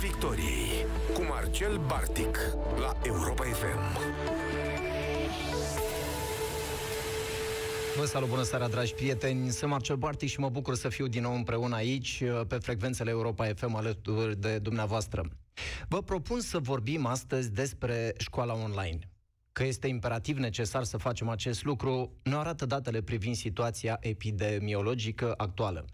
Victoriei cu Marcel Bartic la Europa FM. Vă salut, bună seara, dragi prieteni! Sunt Marcel Bartic și mă bucur să fiu din nou împreună aici, pe frecvențele Europa FM alături de dumneavoastră. Vă propun să vorbim astăzi despre școala online. Că este imperativ necesar să facem acest lucru, ne arată datele privind situația epidemiologică actuală.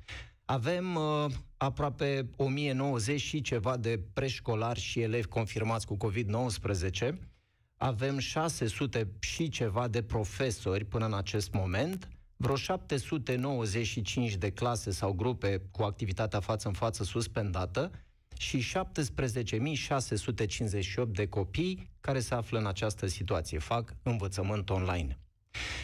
Avem uh, aproape 1090 și ceva de preșcolari și elevi confirmați cu COVID-19. Avem 600 și ceva de profesori până în acest moment, vreo 795 de clase sau grupe cu activitatea față în față suspendată și 17.658 de copii care se află în această situație, fac învățământ online.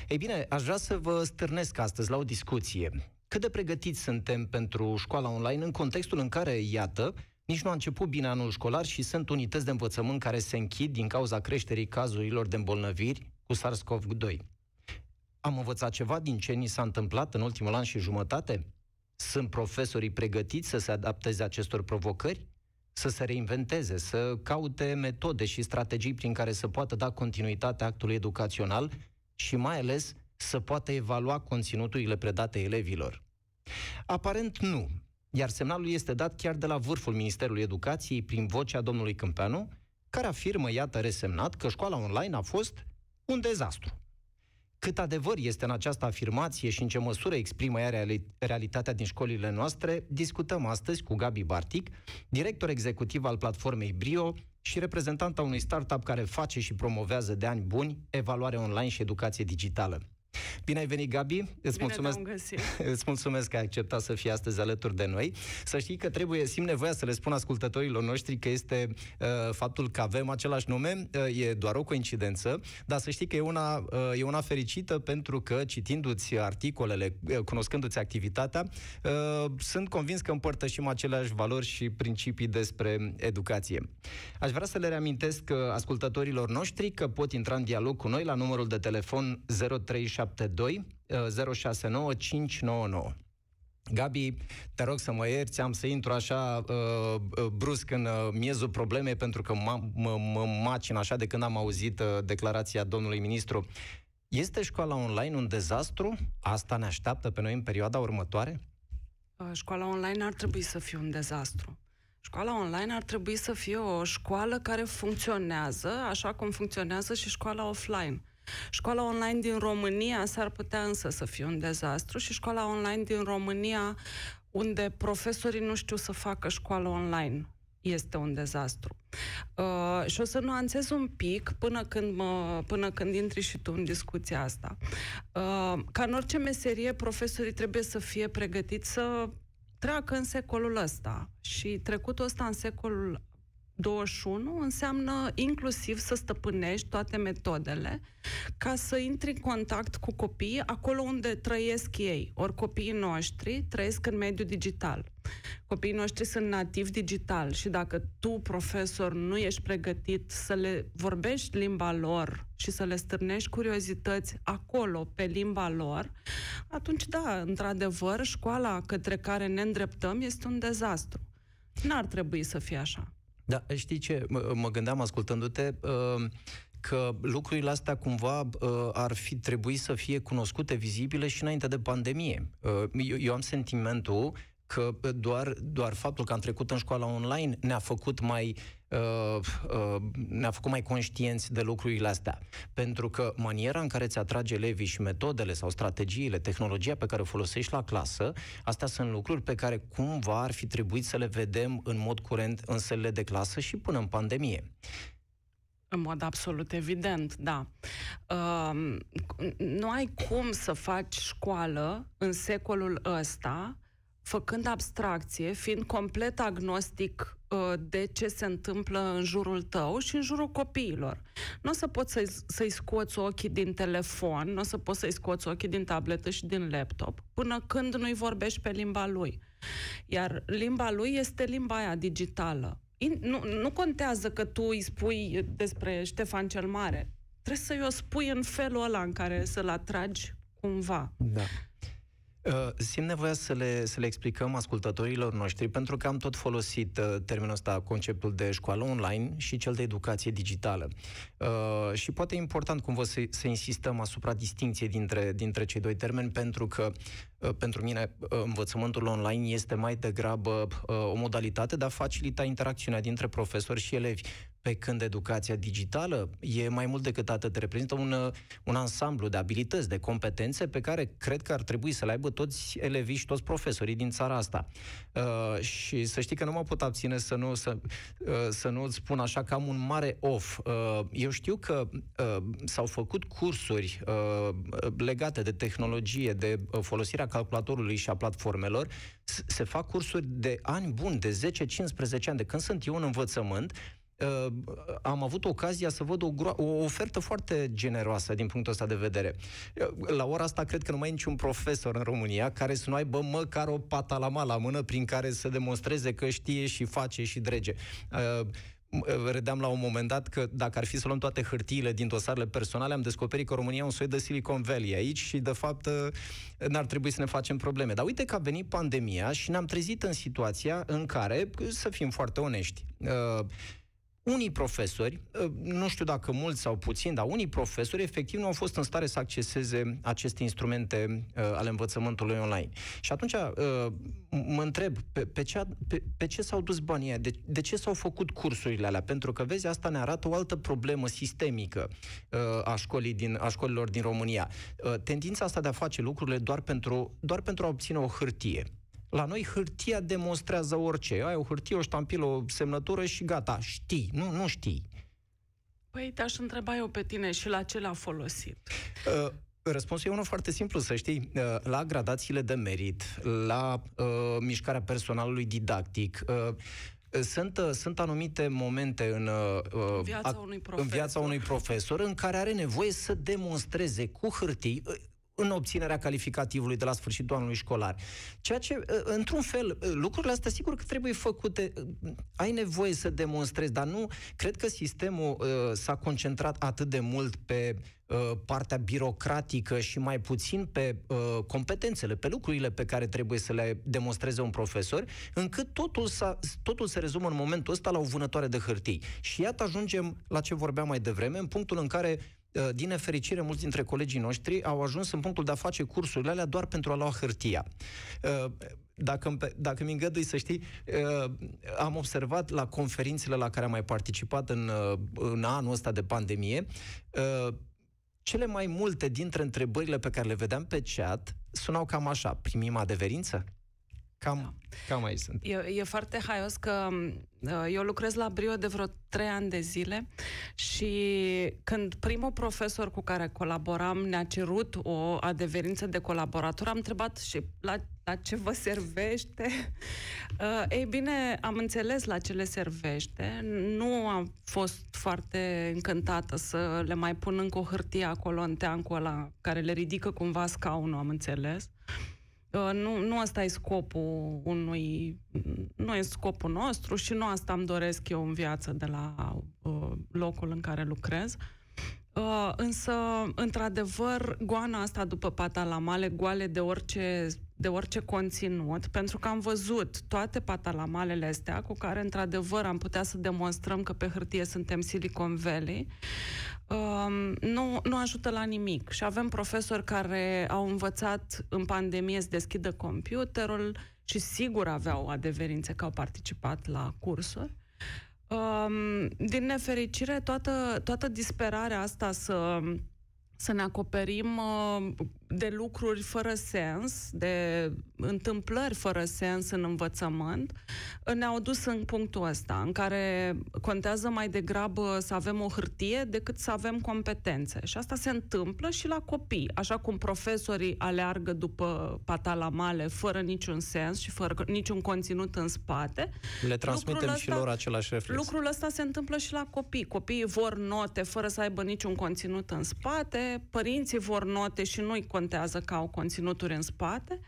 Ei bine, aș vrea să vă stârnesc astăzi la o discuție. Cât de pregătiți suntem pentru școala online în contextul în care, iată, nici nu a început bine anul școlar și sunt unități de învățământ care se închid din cauza creșterii cazurilor de îmbolnăviri cu SARS-CoV-2. Am învățat ceva din ce ni s-a întâmplat în ultimul an și jumătate? Sunt profesorii pregătiți să se adapteze acestor provocări? Să se reinventeze, să caute metode și strategii prin care să poată da continuitate actului educațional și mai ales să poată evalua conținuturile predate elevilor? Aparent nu, iar semnalul este dat chiar de la vârful Ministerului Educației prin vocea domnului Câmpeanu, care afirmă, iată, resemnat, că școala online a fost un dezastru. Cât adevăr este în această afirmație și în ce măsură exprimă ea realitatea din școlile noastre, discutăm astăzi cu Gabi Bartic, director executiv al platformei Brio și reprezentanta unui startup care face și promovează de ani buni evaluare online și educație digitală. Bine ai venit, Gabi. Îți Bine mulțumesc, îți mulțumesc că ai acceptat să fii astăzi alături de noi. Să știi că trebuie, simt nevoia să le spun ascultătorilor noștri că este uh, faptul că avem același nume, uh, e doar o coincidență, dar să știi că e una, uh, e una fericită pentru că citindu-ți articolele, uh, cunoscându-ți activitatea, uh, sunt convins că împărtășim aceleași valori și principii despre educație. Aș vrea să le reamintesc uh, ascultătorilor noștri că pot intra în dialog cu noi la numărul de telefon 0372 02 069 599. Gabi, te rog să mă ierți, am să intru așa uh, uh, brusc în uh, miezul problemei pentru că mă, mă, mă macin așa de când am auzit uh, declarația domnului ministru. Este școala online un dezastru? Asta ne așteaptă pe noi în perioada următoare? Uh, școala online ar trebui să fie un dezastru. Școala online ar trebui să fie o școală care funcționează așa cum funcționează și școala offline. Școala online din România s-ar putea însă să fie un dezastru și școala online din România unde profesorii nu știu să facă școală online este un dezastru. Uh, și o să nuanțez un pic până când, mă, până când intri și tu în discuția asta. Uh, ca în orice meserie, profesorii trebuie să fie pregătiți să treacă în secolul ăsta. Și trecutul ăsta în secolul 21 înseamnă inclusiv să stăpânești toate metodele ca să intri în contact cu copiii acolo unde trăiesc ei. Ori copiii noștri trăiesc în mediul digital. Copiii noștri sunt nativi digital și dacă tu, profesor, nu ești pregătit să le vorbești limba lor și să le stârnești curiozități acolo, pe limba lor, atunci, da, într-adevăr, școala către care ne îndreptăm este un dezastru. N-ar trebui să fie așa. Da, știi ce? Mă, mă gândeam ascultându-te uh, că lucrurile astea cumva uh, ar fi trebuit să fie cunoscute, vizibile și înainte de pandemie. Uh, eu, eu am sentimentul că doar, doar faptul că am trecut în școala online ne-a făcut mai uh, uh, ne-a făcut mai conștienți de lucrurile astea. Pentru că maniera în care ți atrage elevii și metodele sau strategiile, tehnologia pe care o folosești la clasă, astea sunt lucruri pe care cumva ar fi trebuit să le vedem în mod curent în sălile de clasă și până în pandemie. În mod absolut evident, da. Uh, nu ai cum să faci școală în secolul ăsta făcând abstracție, fiind complet agnostic uh, de ce se întâmplă în jurul tău și în jurul copiilor. Nu o să poți să-i, să-i scoți ochii din telefon, nu o să poți să-i scoți ochii din tabletă și din laptop, până când nu-i vorbești pe limba lui. Iar limba lui este limba aia digitală. In, nu, nu contează că tu îi spui despre Ștefan cel Mare. Trebuie să-i o spui în felul ăla în care să-l atragi cumva. Da. Uh, simt nevoia să le, să le explicăm ascultătorilor noștri, pentru că am tot folosit uh, termenul ăsta, conceptul de școală online și cel de educație digitală. Uh, și poate e important cumva să, să insistăm asupra distinției dintre, dintre cei doi termeni, pentru că uh, pentru mine uh, învățământul online este mai degrabă uh, o modalitate de a facilita interacțiunea dintre profesori și elevi. Pe când educația digitală e mai mult decât atât, reprezintă un, un ansamblu de abilități, de competențe pe care cred că ar trebui să le aibă toți elevii și toți profesorii din țara asta. Uh, și să știi că nu mă pot abține să nu, să, uh, să nu spun așa că am un mare off. Uh, eu știu că uh, s-au făcut cursuri uh, legate de tehnologie, de uh, folosirea calculatorului și a platformelor, se fac cursuri de ani buni, de 10-15 ani, de când sunt eu în învățământ, uh, am avut ocazia să văd o, gro- o ofertă foarte generoasă din punctul ăsta de vedere. Uh, la ora asta cred că nu mai e niciun profesor în România care să nu aibă măcar o patalama la mână prin care să demonstreze că știe și face și drege. Uh, Redeam la un moment dat că dacă ar fi să luăm toate hârtiile din dosarele personale, am descoperit că România e un soi de Silicon Valley aici și, de fapt, uh, n-ar trebui să ne facem probleme. Dar uite că a venit pandemia și ne-am trezit în situația în care, să fim foarte onești, uh, unii profesori, ă, nu știu dacă mulți sau puțini, dar unii profesori efectiv nu au fost în stare să acceseze aceste instrumente uh, ale învățământului online. Și atunci uh, mă întreb, pe, pe, ce, pe, pe ce s-au dus banii de, de ce s-au făcut cursurile alea? Pentru că, vezi, asta ne arată o altă problemă sistemică uh, a, școlii din, a școlilor din România. Uh, tendința asta de a face lucrurile doar pentru, doar pentru a obține o hârtie. La noi hârtia demonstrează orice. Ai o hârtie, o ștampilă, o semnătură și gata, știi. Nu, nu știi. Păi te-aș întreba eu pe tine și la ce l-a folosit. Uh, Răspunsul e unul foarte simplu, să știi. Uh, la gradațiile de merit, la uh, mișcarea personalului didactic, uh, sunt, uh, sunt anumite momente în, uh, în, viața unui profesor. în viața unui profesor în care are nevoie să demonstreze cu hârtii în obținerea calificativului de la sfârșitul anului școlar. Ceea ce, ă, într-un fel, ă, lucrurile astea sigur că trebuie făcute. Ai nevoie să demonstrezi, dar nu cred că sistemul uh, s-a concentrat atât de mult pe uh, partea birocratică și mai puțin pe uh, competențele, pe lucrurile pe care trebuie să le demonstreze un profesor, încât totul, s-a, totul se rezumă în momentul ăsta la o vânătoare de hârtii. Și iată ajungem la ce vorbeam mai devreme, în punctul în care Uh, din nefericire, mulți dintre colegii noștri au ajuns în punctul de a face cursurile alea doar pentru a lua hârtia. Uh, dacă, dacă mi îngădui să știi, uh, am observat la conferințele la care am mai participat în, în anul ăsta de pandemie, cele mai multe dintre întrebările pe care le vedeam pe chat sunau cam așa. Primim adeverință? Cam, da. cam aici sunt. E, e foarte haios că uh, eu lucrez la Brio de vreo trei ani de zile și când primul profesor cu care colaboram ne-a cerut o adeverință de colaborator, am întrebat și la, la ce vă servește? Uh, ei bine, am înțeles la ce le servește. Nu am fost foarte încântată să le mai pun încă o hârtie acolo în teancul ăla care le ridică cumva scaunul, am înțeles. Uh, nu, nu asta e scopul unui... Nu e scopul nostru și nu asta îmi doresc eu în viață de la uh, locul în care lucrez. Uh, însă, într-adevăr, goana asta după patalamale, goale de orice, de orice conținut, pentru că am văzut toate patalamalele astea cu care, într-adevăr, am putea să demonstrăm că pe hârtie suntem Silicon Valley, um, nu, nu ajută la nimic. Și avem profesori care au învățat în pandemie să deschidă computerul și sigur aveau adeverințe că au participat la cursuri. Um, din nefericire, toată, toată disperarea asta să să ne acoperim uh, de lucruri fără sens, de întâmplări fără sens în învățământ, ne-au dus în punctul ăsta, în care contează mai degrabă să avem o hârtie decât să avem competențe. Și asta se întâmplă și la copii, așa cum profesorii aleargă după patalamale fără niciun sens și fără niciun conținut în spate. Le transmitem ăsta, și lor același reflex. Lucrul ăsta se întâmplă și la copii. Copiii vor note fără să aibă niciun conținut în spate, părinții vor note și nu-i contează că au conținuturi în spate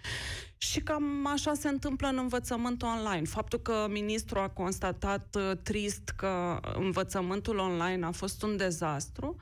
și cam așa se întâmplă în învățământul online. Faptul că ministrul a constatat uh, trist că învățământul online a fost un dezastru,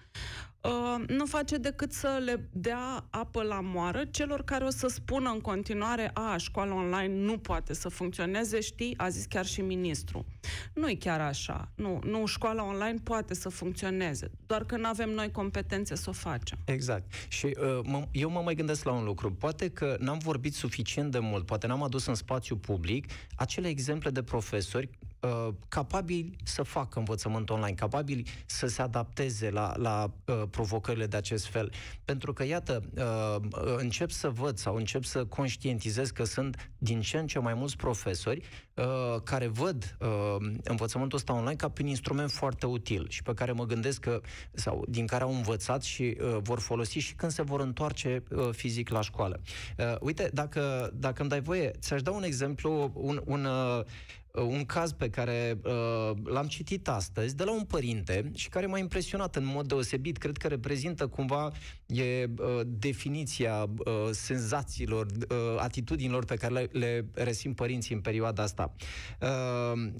uh, nu face decât să le dea apă la moară celor care o să spună în continuare a, școala online nu poate să funcționeze, știi, a zis chiar și ministru. Nu e chiar așa. Nu, nu, școala online poate să funcționeze, doar că nu avem noi competențe să o facem. Exact. Și uh, mă, eu mă mai gândesc la un lucru. Poate că n-am vorbit suficient de mult, poate n-am adus în spațiu public acele exemple de profesori uh, capabili să facă învățământ online, capabili să se adapteze la, la uh, provocările de acest fel. Pentru că, iată, uh, încep să văd sau încep să conștientizez că sunt din ce în ce mai mulți profesori uh, care văd uh, învățământul ăsta online ca prin instrument foarte util și pe care mă gândesc că, sau din care au învățat și uh, vor folosi și când se vor întoarce uh, fizic la școală. Uh, uite, dacă, dacă îmi dai voie, ți-aș da un exemplu, un, un uh, un caz pe care uh, l-am citit astăzi de la un părinte și care m-a impresionat în mod deosebit. Cred că reprezintă cumva e, uh, definiția uh, senzațiilor, uh, atitudinilor pe care le, le resim părinții în perioada asta. Uh,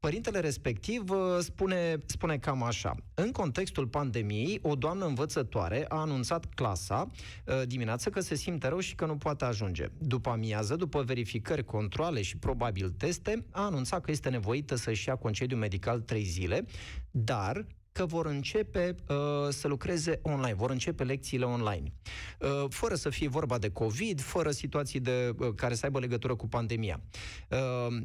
Părintele respectiv uh, spune, spune cam așa. În contextul pandemiei, o doamnă învățătoare a anunțat clasa uh, dimineață că se simte rău și că nu poate ajunge. După amiază, după verificări, controle și probabil teste, a anunțat că este nevoită să-și ia concediu medical trei zile, dar că vor începe uh, să lucreze online, vor începe lecțiile online. Uh, fără să fie vorba de COVID, fără situații de, uh, care să aibă legătură cu pandemia. Uh,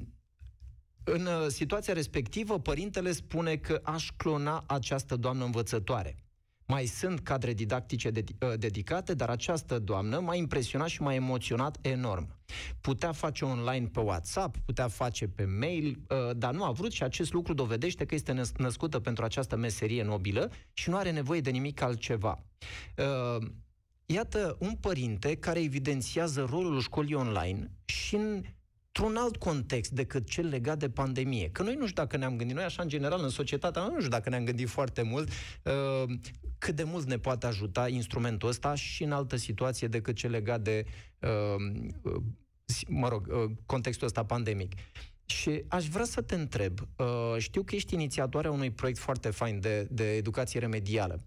în uh, situația respectivă, părintele spune că aș clona această doamnă învățătoare. Mai sunt cadre didactice de, uh, dedicate, dar această doamnă m-a impresionat și m-a emoționat enorm. Putea face online pe WhatsApp, putea face pe mail, uh, dar nu a vrut și acest lucru dovedește că este născută pentru această meserie nobilă și nu are nevoie de nimic altceva. Iată un părinte care evidențiază rolul școlii online și în într-un alt context decât cel legat de pandemie. Că noi nu știu dacă ne-am gândit, noi așa în general în societate, nu știu dacă ne-am gândit foarte mult uh, cât de mult ne poate ajuta instrumentul ăsta și în altă situație decât cel legat de, uh, uh, mă rog, uh, contextul ăsta pandemic. Și aș vrea să te întreb, uh, știu că ești inițiatoarea unui proiect foarte fain de, de educație remedială.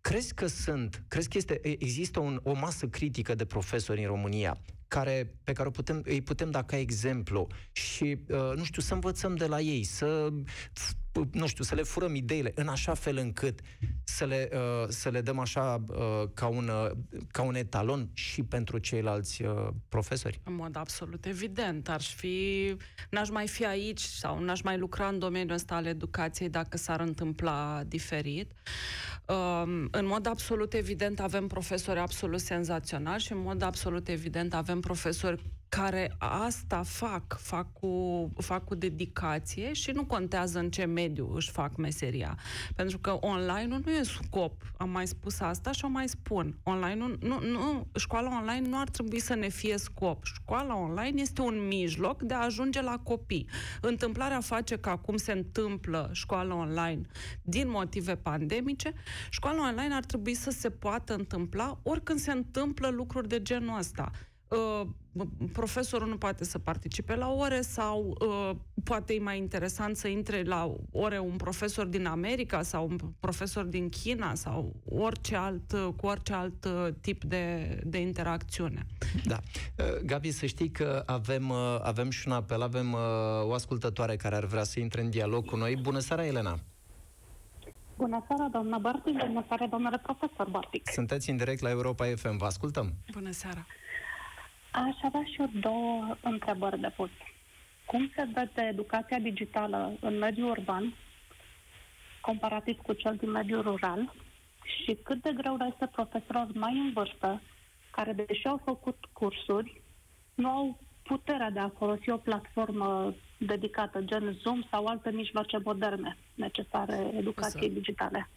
Crezi că sunt, crezi că este, există un, o masă critică de profesori în România care, pe care o putem, îi putem da ca exemplu și, uh, nu știu, să învățăm de la ei, să, nu știu, să le furăm ideile în așa fel încât să le, uh, să le dăm așa uh, ca, un, uh, ca un etalon și pentru ceilalți uh, profesori? În mod absolut evident. Ar fi, n-aș mai fi aici sau n-aș mai lucra în domeniul ăsta al educației dacă s-ar întâmpla diferit. Uh, în mod absolut evident avem profesori absolut senzaționali și în mod absolut evident avem profesori care asta fac, fac cu, fac cu dedicație și nu contează în ce mediu își fac meseria. Pentru că online-ul nu e scop. Am mai spus asta și o mai spun. Online-ul, nu, nu, școala online nu ar trebui să ne fie scop. Școala online este un mijloc de a ajunge la copii. Întâmplarea face că acum se întâmplă școala online din motive pandemice. Școala online ar trebui să se poată întâmpla oricând se întâmplă lucruri de genul ăsta uh, profesorul nu poate să participe la ore sau uh, poate e mai interesant să intre la ore un profesor din America sau un profesor din China sau orice alt, uh, cu orice alt uh, tip de, de interacțiune. Da. Uh, Gabi, să știi că avem, uh, avem și un apel, avem uh, o ascultătoare care ar vrea să intre în dialog cu noi. Bună seara, Elena! Bună seara, doamna Bartic, bună seara, domnule profesor Bartic. Sunteți în direct la Europa FM, vă ascultăm. Bună seara! Aș avea și eu două întrebări de pus. Cum se vede educația digitală în mediul urban, comparativ cu cel din mediul rural, și cât de greu este profesorilor mai în vârstă, care, deși au făcut cursuri, nu au puterea de a folosi o platformă dedicată, gen Zoom sau alte mijloace moderne necesare educației digitale?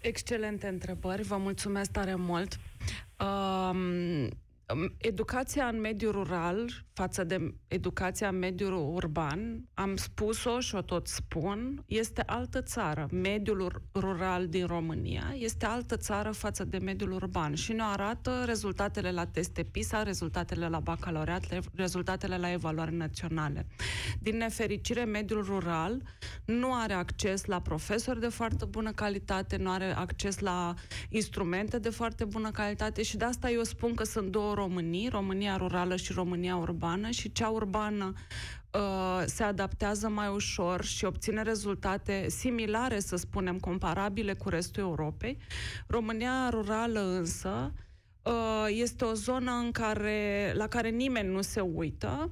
Excelente întrebări, vă mulțumesc tare mult. Um, Educația în mediul rural față de educația în mediul urban, am spus-o și o tot spun, este altă țară. Mediul rural din România este altă țară față de mediul urban și ne arată rezultatele la teste PISA, rezultatele la bacalaureat, rezultatele la evaluare naționale. Din nefericire, mediul rural nu are acces la profesori de foarte bună calitate, nu are acces la instrumente de foarte bună calitate și de asta eu spun că sunt două Românii, România rurală și România urbană și cea urbană uh, se adaptează mai ușor și obține rezultate similare, să spunem, comparabile cu restul Europei. România rurală însă uh, este o zonă în care, la care nimeni nu se uită,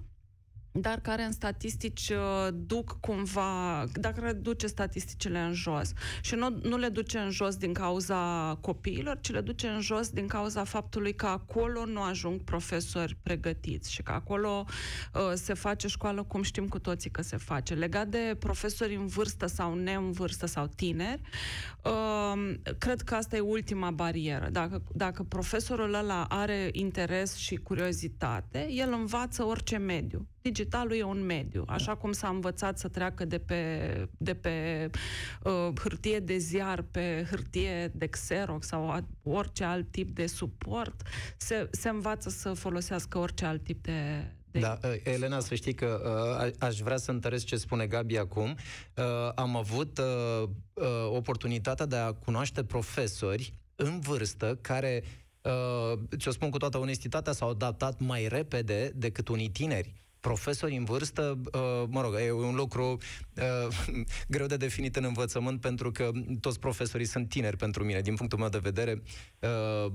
dar care în statistici uh, duc cumva, dacă duce statisticile în jos. Și nu, nu le duce în jos din cauza copiilor, ci le duce în jos din cauza faptului că acolo nu ajung profesori pregătiți și că acolo uh, se face școală cum știm cu toții că se face. Legat de profesori în vârstă sau ne în vârstă sau tineri, uh, cred că asta e ultima barieră. Dacă, dacă profesorul ăla are interes și curiozitate, el învață orice mediu digitalul e un mediu. Așa cum s-a învățat să treacă de pe, de pe uh, hârtie de ziar pe hârtie de Xerox sau a, orice alt tip de suport, se, se învață să folosească orice alt tip de, da, uh, Elena, să știi că uh, aș vrea să întăresc ce spune Gabi acum. Uh, am avut uh, uh, oportunitatea de a cunoaște profesori în vârstă care, uh, ți-o spun cu toată onestitatea, s-au adaptat mai repede decât unii tineri profesori în vârstă, uh, mă rog, e un lucru uh, greu de definit în învățământ pentru că toți profesorii sunt tineri pentru mine. Din punctul meu de vedere, uh,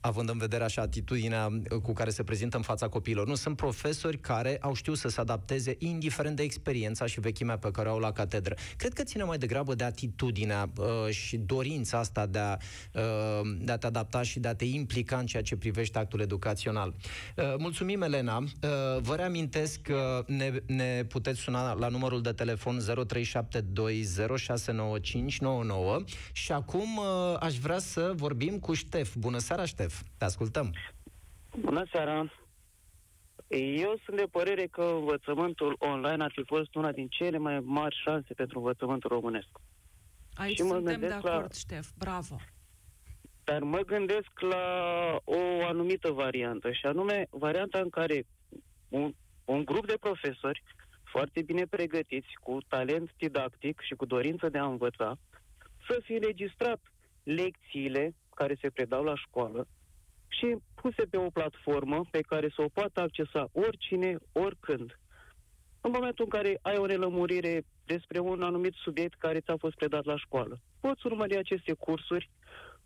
având în vedere așa atitudinea cu care se prezintă în fața copiilor, nu sunt profesori care au știut să se adapteze indiferent de experiența și vechimea pe care o au la catedră. Cred că ține mai degrabă de atitudinea și dorința asta de a, de a te adapta și de a te implica în ceea ce privește actul educațional. Mulțumim, Elena. Vă reamintesc reamintesc că ne, ne puteți suna la numărul de telefon 0372069599 și acum uh, aș vrea să vorbim cu Ștef. Bună seara, Ștef! Te ascultăm! Bună seara! Eu sunt de părere că învățământul online ar fi fost una din cele mai mari șanse pentru învățământul românesc. Aici și suntem de acord, la... Ștef, bravo! Dar mă gândesc la o anumită variantă, și anume varianta în care un un grup de profesori foarte bine pregătiți, cu talent didactic și cu dorință de a învăța, să fie registrat lecțiile care se predau la școală și puse pe o platformă pe care să o poată accesa oricine, oricând. În momentul în care ai o relămurire despre un anumit subiect care ți-a fost predat la școală, poți urmări aceste cursuri,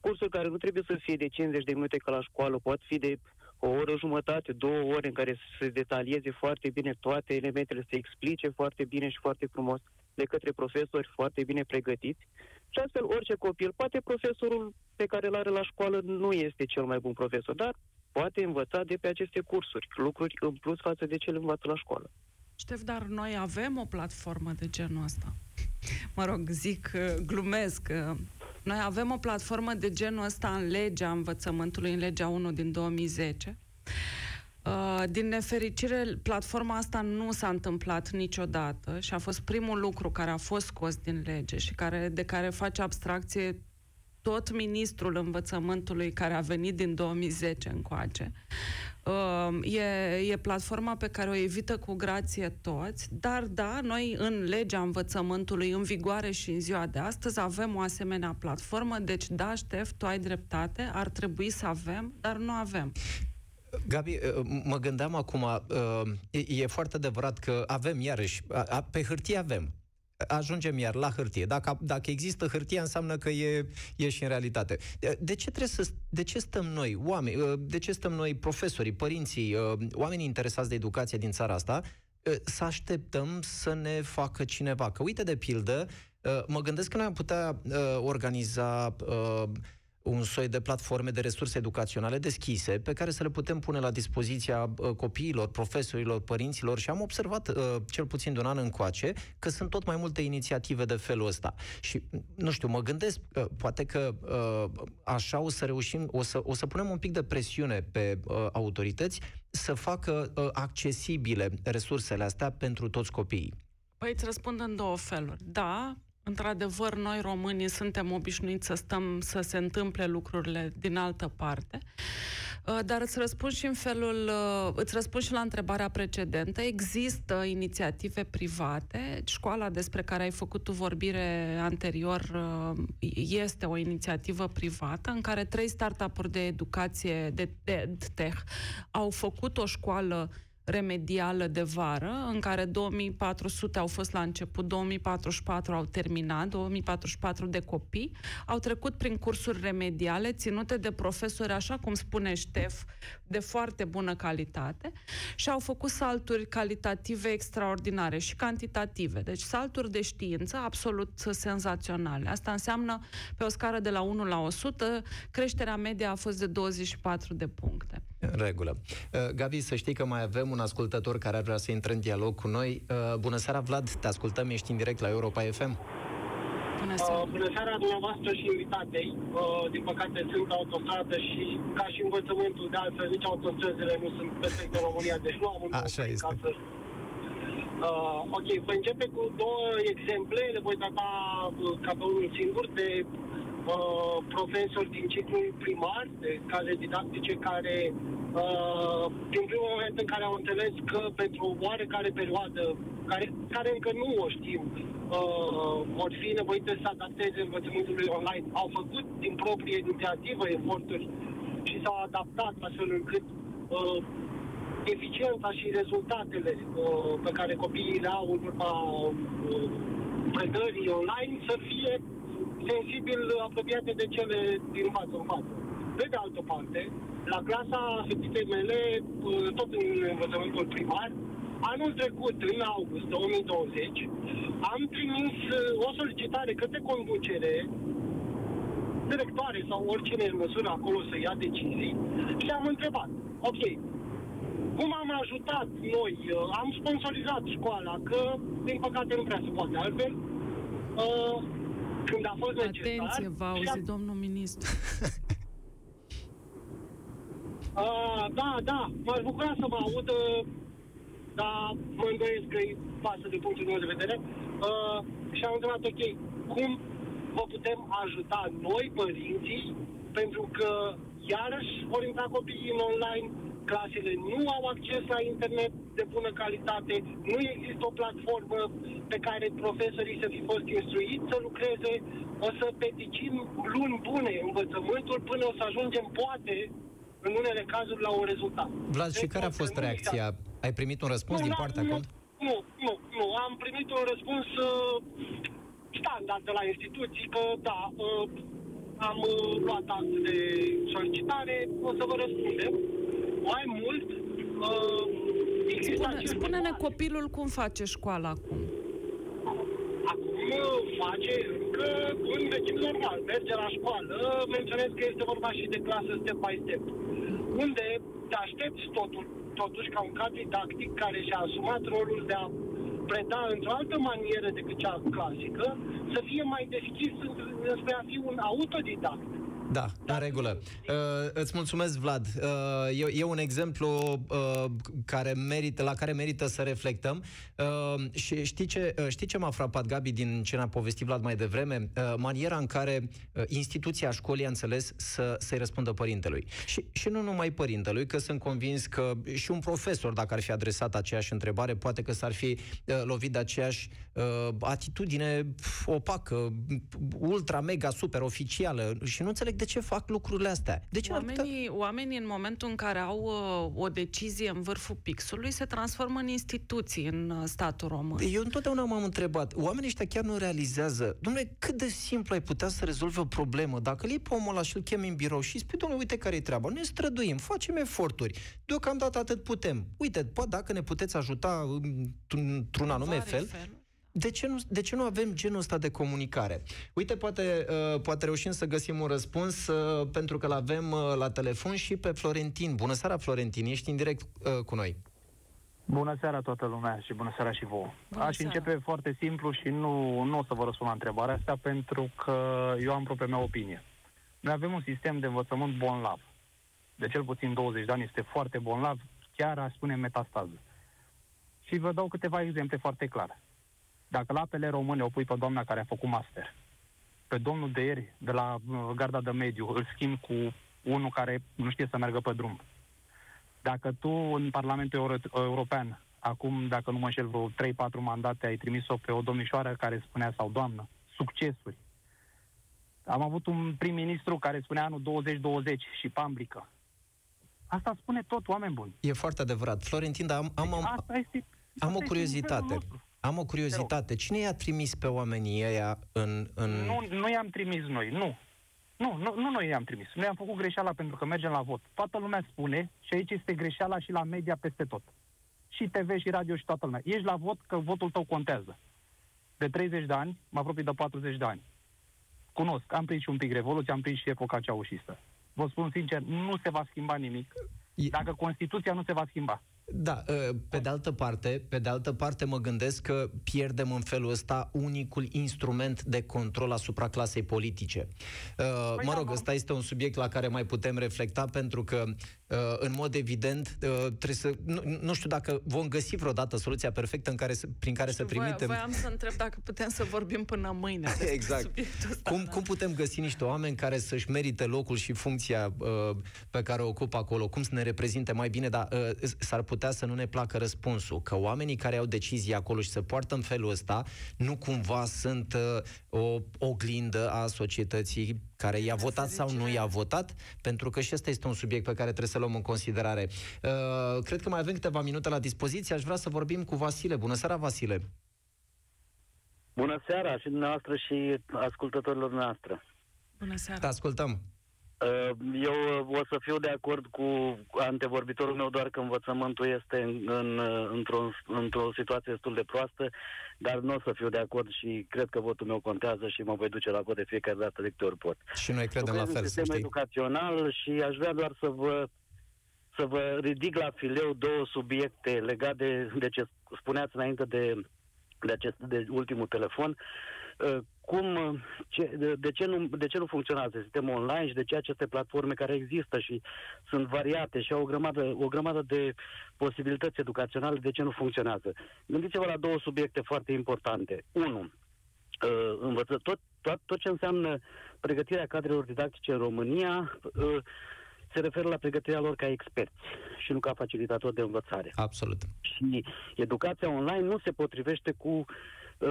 cursuri care nu trebuie să fie de 50 de minute ca la școală, pot fi de o oră jumătate, două ore în care să se detalieze foarte bine toate elementele, să se explice foarte bine și foarte frumos de către profesori foarte bine pregătiți. Și astfel orice copil, poate profesorul pe care îl are la școală nu este cel mai bun profesor, dar poate învăța de pe aceste cursuri, lucruri în plus față de ce le învață la școală. Ștef, dar noi avem o platformă de genul ăsta. Mă rog, zic, glumesc, noi avem o platformă de genul ăsta în legea învățământului, în legea 1 din 2010. Uh, din nefericire, platforma asta nu s-a întâmplat niciodată și a fost primul lucru care a fost scos din lege și care, de care face abstracție tot ministrul învățământului care a venit din 2010 încoace. Uh, e, e platforma pe care o evită cu grație toți, dar da, noi în legea învățământului în vigoare și în ziua de astăzi avem o asemenea platformă, deci da, Ștef, tu ai dreptate, ar trebui să avem, dar nu avem. Gabi, uh, mă gândeam acum, uh, e foarte adevărat că avem iarăși, pe hârtie avem, ajungem iar la hârtie. Dacă, dacă există hârtie, înseamnă că e, e și în realitate. De ce trebuie să... De ce stăm noi, oameni, uh, de ce stăm noi, profesorii, părinții, uh, oamenii interesați de educație din țara asta, uh, să așteptăm să ne facă cineva? Că uite, de pildă, mă gândesc că noi am putea organiza un soi de platforme de resurse educaționale deschise pe care să le putem pune la dispoziția uh, copiilor, profesorilor, părinților și am observat, uh, cel puțin de un an încoace, că sunt tot mai multe inițiative de felul ăsta. Și, nu știu, mă gândesc, uh, poate că așa o să reușim, o să, o să punem un pic de presiune pe autorități să facă accesibile resursele astea pentru toți copiii. Păi îți răspund în două feluri. Da, Într-adevăr, noi românii suntem obișnuiți să stăm să se întâmple lucrurile din altă parte, uh, dar îți răspund și în felul, uh, îți răspund și la întrebarea precedentă. Există inițiative private. Școala despre care ai făcut tu vorbire anterior uh, este o inițiativă privată în care trei startup-uri de educație de, de tech au făcut o școală remedială de vară, în care 2400 au fost la început, 2044 au terminat, 2044 de copii, au trecut prin cursuri remediale ținute de profesori, așa cum spune Ștef, de foarte bună calitate și au făcut salturi calitative extraordinare și cantitative. Deci salturi de știință absolut senzaționale. Asta înseamnă, pe o scară de la 1 la 100, creșterea media a fost de 24 de puncte. În regulă. Uh, Gabi, să știi că mai avem un ascultător care ar vrea să intre în dialog cu noi. Uh, bună seara, Vlad, te ascultăm, ești în direct la Europa FM. Bună seara. Uh, bună seara dumneavoastră și invitatei. Uh, din păcate sunt autostradă și ca și învățământul de altfel, nici autostrăzile nu sunt perfecte în România, deci nu am un Așa este. Ca să... Uh, ok, voi începe cu două exemple, le voi trata uh, ca pe unul singur, de uh, profesori din ciclul primar, de caze didactice care uh, din primul moment în care au înțeles că pentru o oarecare perioadă, care, care încă nu o știm, uh, vor fi nevoite să adapteze învățământului online. Au făcut din proprie inițiativă eforturi și s-au adaptat astfel încât uh, eficiența și rezultatele uh, pe care copiii le au în urma uh, predării online să fie sensibil apropiate de cele din față în față. Pe de altă parte, la clasa fetiței mele, uh, tot în învățământul primar, Anul trecut, în august 2020, am trimis uh, o solicitare către conducere, directoare sau oricine în măsură acolo să ia decizii și am întrebat, ok, cum am ajutat noi, uh, am sponsorizat școala, că din păcate nu prea se poate altfel, uh, când a fost necesar... Atenție, vă auzi, a... domnul ministru. uh, da, da, m-aș bucura să mă audă dar mă îndoiesc că îi pasă de punctul meu de vedere. Uh, și am întrebat, ok, cum vă putem ajuta noi, părinții, pentru că iarăși vor intra copiii în online, clasele nu au acces la internet de bună calitate, nu există o platformă pe care profesorii să fi fost instruiți să lucreze, o să peticim luni bune învățământul până o să ajungem, poate, în unele cazuri, la un rezultat. Vlad, și deci, care a fost reacția ai primit un răspuns nu, din partea nu, cont? Nu, nu, nu. Am primit un răspuns uh, standard de la instituții că da, uh, am uh, luat act de solicitare, o să vă răspundem. Mai mult, uh, Spune, spune-ne copilul cum face școala acum. Acum face încă un regim normal. Merge la școală, menționez că este vorba și de clasă step by step. Unde te aștepți totul totuși ca un cadru didactic care și-a asumat rolul de a preda într-o altă manieră decât cea clasică, să fie mai deschis spre a fi un autodidact. Da, în regulă. Uh, îți mulțumesc, Vlad. Uh, e, e un exemplu uh, care merită, la care merită să reflectăm. Uh, și știi ce, uh, știi ce m-a frapat, Gabi, din ce ne-a povestit Vlad mai devreme? Uh, maniera în care uh, instituția școlii a înțeles să, să-i răspundă părintelui. Și, și nu numai părintelui, că sunt convins că și un profesor, dacă ar fi adresat aceeași întrebare, poate că s-ar fi uh, lovit de aceeași uh, atitudine opacă, ultra, mega, super oficială. Și nu înțeleg de ce fac lucrurile astea. De ce oamenii, putea... oamenii, în momentul în care au uh, o decizie în vârful pixului, se transformă în instituții în uh, statul român. Eu întotdeauna m-am întrebat, oamenii ăștia chiar nu realizează, domnule, cât de simplu ai putea să rezolvi o problemă dacă îl iei pe omul ăla și îl chemi în birou și spui, domnule, uite care e treaba, ne străduim, facem eforturi, deocamdată atât putem. Uite, poate dacă ne puteți ajuta într-un anume fel, fel de ce, nu, de ce nu avem genul ăsta de comunicare? Uite, poate, uh, poate reușim să găsim un răspuns, uh, pentru că l-avem uh, la telefon și pe Florentin. Bună seara, Florentin, ești în direct uh, cu noi. Bună seara toată lumea și bună seara și vouă. Bună Aș seara. începe foarte simplu și nu, nu o să vă răspund la întrebarea asta pentru că eu am propria mea opinie. Noi avem un sistem de învățământ bonlav. De cel puțin 20 de ani este foarte bonlav, chiar aș spune metastază. Și vă dau câteva exemple foarte clare. Dacă la apele române o pui pe doamna care a făcut master, pe domnul de ieri de la uh, garda de mediu îl schimb cu unul care nu știe să meargă pe drum, dacă tu în Parlamentul Euro- European, acum, dacă nu mă înșel, vreo 3-4 mandate, ai trimis-o pe o domnișoară care spunea, sau doamnă, succesuri. Am avut un prim-ministru care spunea anul 2020 și pamblică. Asta spune tot, oameni buni. E foarte adevărat. Florentin, dar am, am, am, Asta este, am asta o este curiozitate. Nivelul nostru. Am o curiozitate. Cine i-a trimis pe oamenii ăia în... în... Nu, nu i-am trimis noi, nu. Nu, nu, nu noi i-am trimis. Noi am făcut greșeala pentru că mergem la vot. Toată lumea spune, și aici este greșeala și la media peste tot. Și TV, și radio, și toată lumea. Ești la vot că votul tău contează. De 30 de ani, mă apropii de 40 de ani. Cunosc, am prins și un pic revoluție, am prins și epoca ceaușistă. Vă spun sincer, nu se va schimba nimic E- dacă Constituția nu se va schimba. Da, ă, pe de altă parte, pe de altă parte mă gândesc că pierdem în felul ăsta unicul instrument de control asupra clasei politice. Ă, Mă da, rog, mă- ăsta este un subiect la care mai putem reflecta pentru că ă, în mod evident ă, trebuie să nu, nu știu dacă vom găsi vreodată soluția perfectă în care să, prin care să Voia- trimitem Voiam să întreb dacă putem să vorbim până mâine despre Exact. subiectul ăsta. Cum, cum putem găsi niște oameni care să-și merite locul și funcția uh, pe care o ocupă acolo, cum să ne reprezinte mai bine, dar uh, s-ar putea să nu ne placă răspunsul, că oamenii care au decizii acolo și se poartă în felul ăsta, nu cumva sunt uh, o oglindă a societății care i-a votat sau nu i-a votat, pentru că și ăsta este un subiect pe care trebuie să luăm în considerare. Uh, cred că mai avem câteva minute la dispoziție, aș vrea să vorbim cu Vasile. Bună seara, Vasile! Bună seara și dumneavoastră și ascultătorilor noastre. Bună seara. Te ascultăm! Uh, Eu uh, o să fiu de acord cu antevorbitorul meu doar că învățământul este în, în, uh, într-o, într-o situație destul de proastă, dar nu o să fiu de acord și cred că votul meu contează și mă voi duce la vot de fiecare dată de câte ori pot. Și noi credem la Lucrez fel, în să sistemul știi. educațional și aș vrea doar să vă să vă ridic la fileu două subiecte legate de, de ce spuneați înainte de, de, acest, de ultimul telefon. Uh, Cum, uh, ce, de, de, ce nu, de ce nu funcționează sistemul online și de ce aceste platforme care există și sunt variate și au o grămadă, o grămadă de posibilități educaționale, de ce nu funcționează? Gândiți-vă la două subiecte foarte importante. Unu, uh, învăță, tot, tot, tot ce înseamnă pregătirea cadrelor didactice în România uh, se referă la pregătirea lor ca experți și nu ca facilitator de învățare. Absolut. Și educația online nu se potrivește cu uh,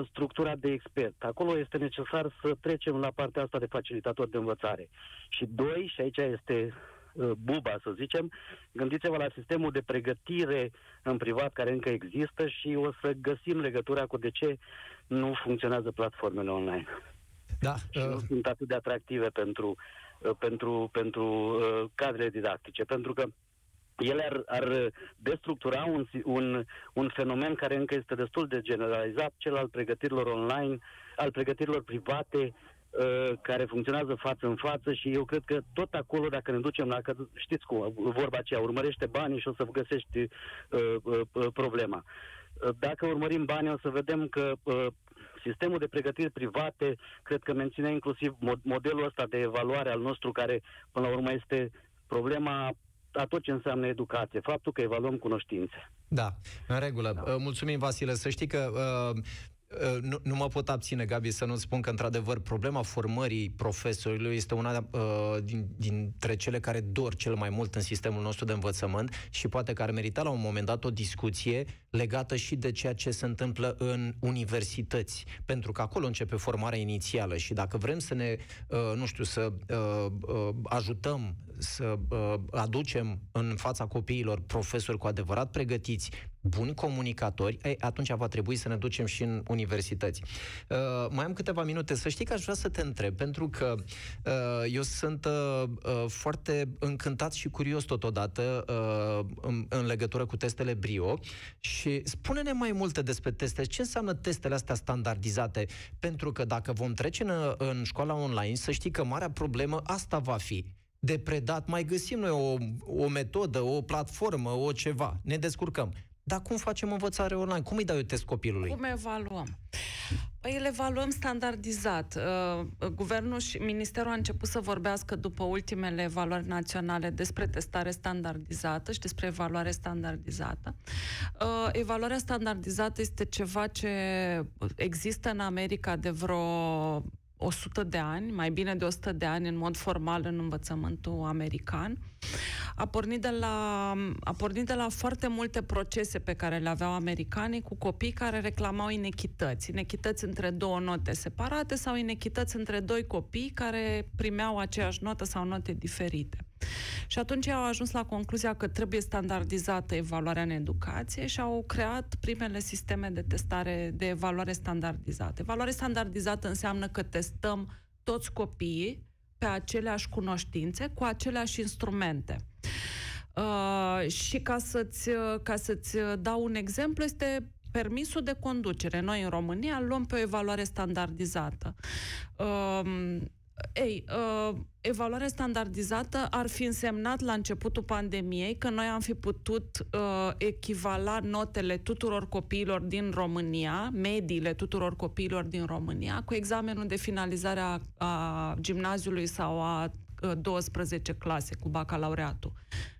structura de expert. Acolo este necesar să trecem la partea asta de facilitator de învățare. Și doi, și aici este uh, buba, să zicem, gândiți-vă la sistemul de pregătire în privat care încă există și o să găsim legătura cu de ce nu funcționează platformele online Da, și nu uh, sunt atât de atractive pentru, uh, pentru, pentru uh, cadrele didactice, pentru că ele ar, ar destructura un, si- un, un fenomen care încă este destul de generalizat, cel al pregătirilor online, al pregătirilor private, uh, care funcționează față în față și eu cred că tot acolo, dacă ne ducem la, că știți cum, vorba aceea, urmărește banii și o să găsești uh, uh, uh, problema. Uh, Dacă urmărim banii, o să vedem că uh, sistemul de pregătiri private, cred că menține inclusiv mod- modelul ăsta de evaluare al nostru, care până la urmă este problema a tot ce înseamnă educație, faptul că evaluăm cunoștințe. Da, în regulă. Da. Mulțumim, Vasile. Să știi că uh, uh, nu, nu mă pot abține, Gabi, să nu spun că, într-adevăr, problema formării profesorilor este una uh, din, dintre cele care dor cel mai mult în sistemul nostru de învățământ și poate că ar merita la un moment dat o discuție legată și de ceea ce se întâmplă în universități. Pentru că acolo începe formarea inițială și dacă vrem să ne, uh, nu știu, să uh, uh, ajutăm să uh, aducem în fața copiilor profesori cu adevărat pregătiți buni comunicatori, ei, atunci va trebui să ne ducem și în universități. Uh, mai am câteva minute. Să știi că aș vrea să te întreb, pentru că uh, eu sunt uh, uh, foarte încântat și curios totodată uh, în, în legătură cu testele Brio și spune-ne mai multe despre teste. Ce înseamnă testele astea standardizate? Pentru că dacă vom trece în, în școala online, să știi că marea problemă asta va fi de predat, mai găsim noi o, o metodă, o platformă, o ceva. Ne descurcăm. Dar cum facem învățare online? Cum îi dau eu test copilului? Cum evaluăm? Păi îl evaluăm standardizat. Uh, guvernul și Ministerul a început să vorbească după ultimele evaluări naționale despre testare standardizată și despre evaluare standardizată. Uh, evaluarea standardizată este ceva ce există în America de vreo 100 de ani, mai bine de 100 de ani în mod formal în învățământul american. A pornit, de la, a pornit de la foarte multe procese pe care le aveau americanii cu copii care reclamau inechități. Inechități între două note separate sau inechități între doi copii care primeau aceeași notă sau note diferite. Și atunci au ajuns la concluzia că trebuie standardizată evaluarea în educație și au creat primele sisteme de testare, de evaluare standardizată. Evaluare standardizată înseamnă că testăm toți copiii pe aceleași cunoștințe, cu aceleași instrumente. Uh, și ca să-ți, ca să-ți dau un exemplu, este permisul de conducere. Noi în România luăm pe o evaluare standardizată. Uh, ei, uh, evaluarea standardizată ar fi însemnat la începutul pandemiei că noi am fi putut uh, echivala notele tuturor copiilor din România, mediile tuturor copiilor din România, cu examenul de finalizare a, a gimnaziului sau a 12 uh, clase cu bacalaureatul.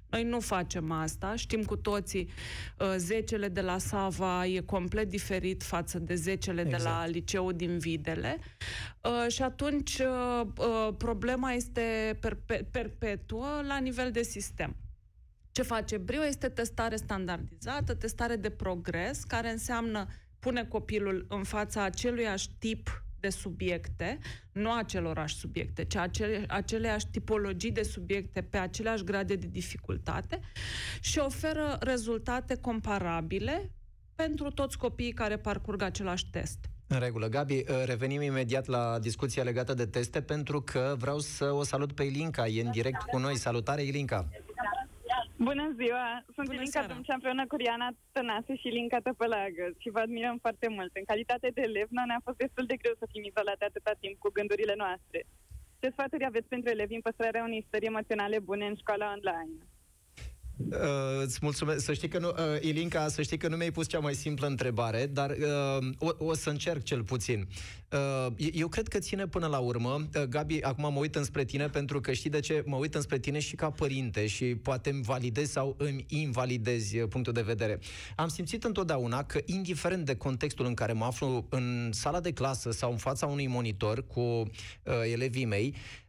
Noi nu facem asta, știm cu toții, uh, zecele de la Sava e complet diferit față de zecele exact. de la exact. liceul din Videle uh, și atunci uh, problema este perpe- perpetuă la nivel de sistem. Ce face Brio este testare standardizată, testare de progres, care înseamnă pune copilul în fața aceluiași tip de subiecte, nu acelorași subiecte, ci acele, aceleași tipologii de subiecte pe aceleași grade de dificultate și oferă rezultate comparabile pentru toți copiii care parcurg același test. În regulă. Gabi, uh, revenim imediat la discuția legată de teste pentru că vreau să o salut pe Ilinca. E în direct cu noi. Salutare, Ilinca! Bună ziua! Sunt Bună Ilinca Dumcea împreună cu Riana Tănase și Linca Tăpăleagă și vă admirăm foarte mult. În calitate de elev, ne-a fost destul de greu să fim izolate atâta timp cu gândurile noastre. Ce sfaturi aveți pentru elevi în păstrarea unei stări emoționale bune în școala online? Uh, îți mulțumesc. Să știi că nu, uh, Ilinca, să știi că nu mi-ai pus cea mai simplă întrebare, dar uh, o, o să încerc cel puțin. Uh, eu cred că ține până la urmă. Uh, Gabi, acum mă uit înspre tine pentru că știi de ce? Mă uit înspre tine și ca părinte și poate îmi validezi sau îmi invalidezi uh, punctul de vedere. Am simțit întotdeauna că, indiferent de contextul în care mă aflu în sala de clasă sau în fața unui monitor cu uh, elevii mei, Uh,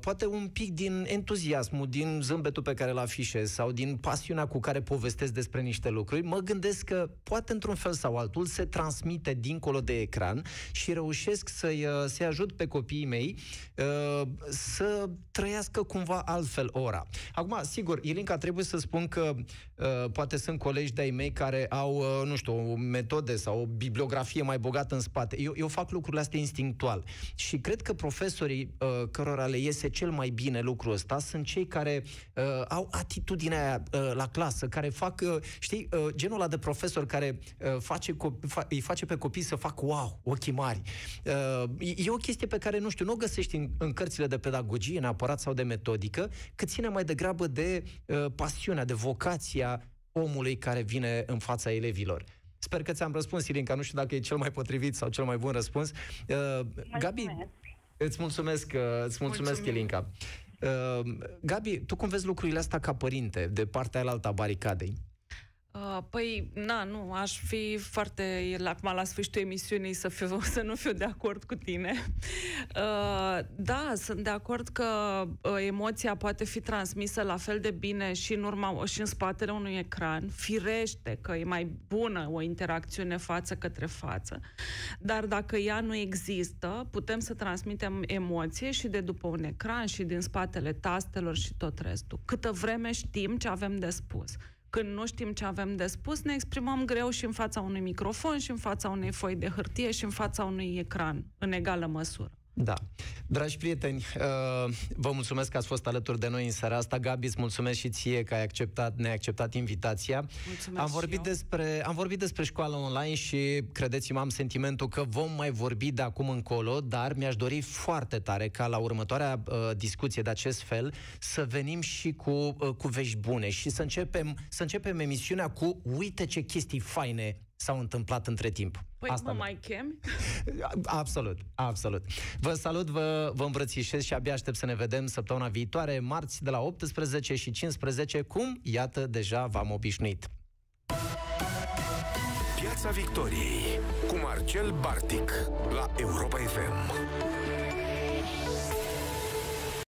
poate un pic din entuziasmul, din zâmbetul pe care îl afișez sau din pasiunea cu care povestesc despre niște lucruri, mă gândesc că poate într-un fel sau altul se transmite dincolo de ecran și reușesc să-i, uh, să ajut pe copiii mei uh, să trăiască cumva altfel ora. Acum, sigur, Ilinca, trebuie să spun că uh, poate sunt colegi de-ai mei care au, uh, nu știu, metode sau o bibliografie mai bogată în spate. Eu, eu fac lucrurile astea instinctual și cred că profesorii uh, cărora le iese cel mai bine lucrul ăsta sunt cei care uh, au atitudinea aia uh, la clasă, care fac, uh, știi, uh, genul ăla de profesor care uh, face co- fa- îi face pe copii să fac wow, ochii mari. Uh, e o chestie pe care, nu știu, nu o găsești în, în cărțile de pedagogie neapărat sau de metodică, cât ține mai degrabă de uh, pasiunea, de vocația omului care vine în fața elevilor. Sper că ți-am răspuns, Ilinca, nu știu dacă e cel mai potrivit sau cel mai bun răspuns. Uh, Gabi, Îți mulțumesc, uh, îți mulțumesc, Mulțumim. Elinca. Uh, Gabi, tu cum vezi lucrurile astea ca părinte, de partea aia alta a baricadei? Uh, păi, na, nu, aș fi foarte, acum la sfârșitul emisiunii să, fiu, să nu fiu de acord cu tine. Uh, da, sunt de acord că uh, emoția poate fi transmisă la fel de bine și în urma și în spatele unui ecran. Firește că e mai bună o interacțiune față către față, dar dacă ea nu există, putem să transmitem emoție și de după un ecran și din spatele tastelor și tot restul. Câtă vreme știm ce avem de spus Când nu știm ce avem de spus, ne exprimăm greu și în fața unui microfon, și în fața unei foi de hârtie, și în fața unui ecran, în egală măsură. Da. Dragi prieteni, uh, vă mulțumesc că ați fost alături de noi în seara asta. Gabi, îți mulțumesc și ție că ai acceptat, ne-ai acceptat invitația. Mulțumesc am vorbit, despre, am vorbit despre școala online și credeți-mă, am sentimentul că vom mai vorbi de acum încolo, dar mi-aș dori foarte tare ca la următoarea uh, discuție de acest fel să venim și cu, uh, cu vești bune și să începem, să începem emisiunea cu uite ce chestii faine s-au întâmplat între timp. Păi Asta mă mai chem? Absolut, absolut. Vă salut, vă, vă îmbrățișez și abia aștept să ne vedem săptămâna viitoare, marți, de la 18 și 15, cum, iată, deja v-am obișnuit. Piața Victoriei cu Marcel Bartic la Europa FM.